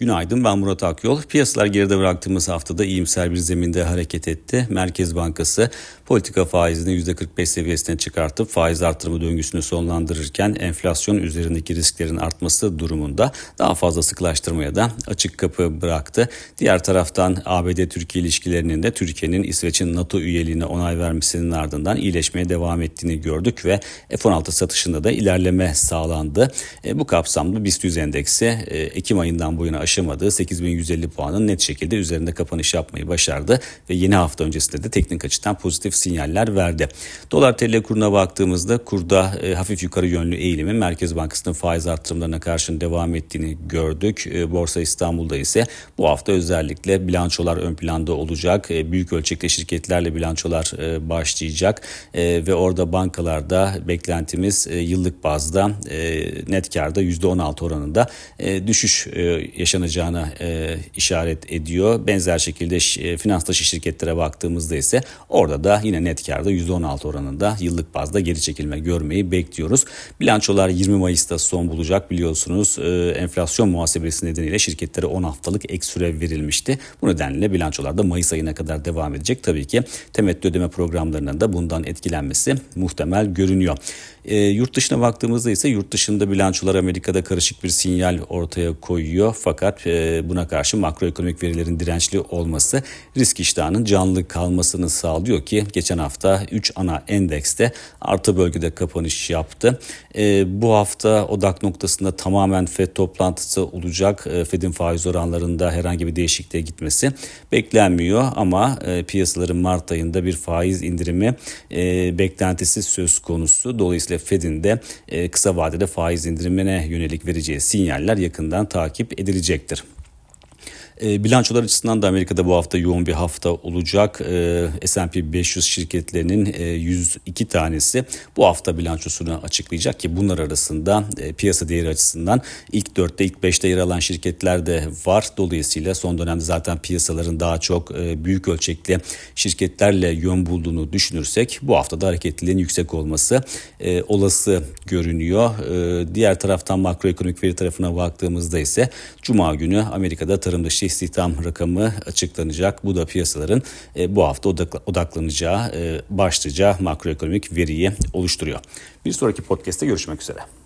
Günaydın ben Murat Akyol. Piyasalar geride bıraktığımız haftada iyimser bir zeminde hareket etti. Merkez Bankası politika faizini %45 seviyesine çıkartıp faiz artırımı döngüsünü sonlandırırken enflasyon üzerindeki risklerin artması durumunda daha fazla sıklaştırmaya da açık kapı bıraktı. Diğer taraftan ABD-Türkiye ilişkilerinin de Türkiye'nin İsveç'in NATO üyeliğine onay vermesinin ardından iyileşmeye devam ettiğini gördük ve F-16 satışında da ilerleme sağlandı. E, bu kapsamda BIST 100 endeksi e, Ekim ayından bu yana aşamadığı 8150 puanın net şekilde üzerinde kapanış yapmayı başardı ve yeni hafta öncesinde de teknik açıdan pozitif sinyaller verdi. Dolar TL kuruna baktığımızda kurda e, hafif yukarı yönlü eğilimin Merkez Bankası'nın faiz artırımlarına karşın devam ettiğini gördük. E, Borsa İstanbul'da ise bu hafta özellikle bilançolar ön planda olacak. E, büyük ölçekli şirketlerle bilançolar e, başlayacak e, ve orada bankalarda beklentimiz e, yıllık bazda e, net karda %16 oranında e, düşüş e, yaşanacak yaşanacağına e, işaret ediyor. Benzer şekilde e, finans dışı şirketlere baktığımızda ise orada da yine net karda %16 oranında yıllık bazda geri çekilme görmeyi bekliyoruz. Bilançolar 20 Mayıs'ta son bulacak biliyorsunuz. E, enflasyon muhasebesi nedeniyle şirketlere 10 haftalık ek süre verilmişti. Bu nedenle bilançolar da Mayıs ayına kadar devam edecek. Tabii ki temettü ödeme programlarının da bundan etkilenmesi muhtemel görünüyor. E, yurt dışına baktığımızda ise yurt dışında bilançolar Amerika'da karışık bir sinyal ortaya koyuyor. Fakat e, buna karşı makroekonomik verilerin dirençli olması risk iştahının canlı kalmasını sağlıyor ki geçen hafta 3 ana endekste artı bölgede kapanış yaptı. E, bu hafta odak noktasında tamamen FED toplantısı olacak. E, FED'in faiz oranlarında herhangi bir değişikliğe gitmesi beklenmiyor ama piyasaların Mart ayında bir faiz indirimi beklentisi söz konusu. Dolayısıyla Fed'in de kısa vadede faiz indirimine yönelik vereceği sinyaller yakından takip gelecektir. E, bilançolar açısından da Amerika'da bu hafta yoğun bir hafta olacak. E, S&P 500 şirketlerinin e, 102 tanesi bu hafta bilançosunu açıklayacak ki bunlar arasında e, piyasa değeri açısından ilk 4'te ilk 5'te yer alan şirketler de var. Dolayısıyla son dönemde zaten piyasaların daha çok e, büyük ölçekli şirketlerle yön bulduğunu düşünürsek bu hafta da hareketliliğin yüksek olması e, olası görünüyor. E, diğer taraftan makroekonomik veri tarafına baktığımızda ise Cuma günü Amerika'da tarım dışı istihdam rakamı açıklanacak. Bu da piyasaların e, bu hafta odaklanacağı, e, başlıca makroekonomik veriyi oluşturuyor. Bir sonraki podcast'te görüşmek üzere.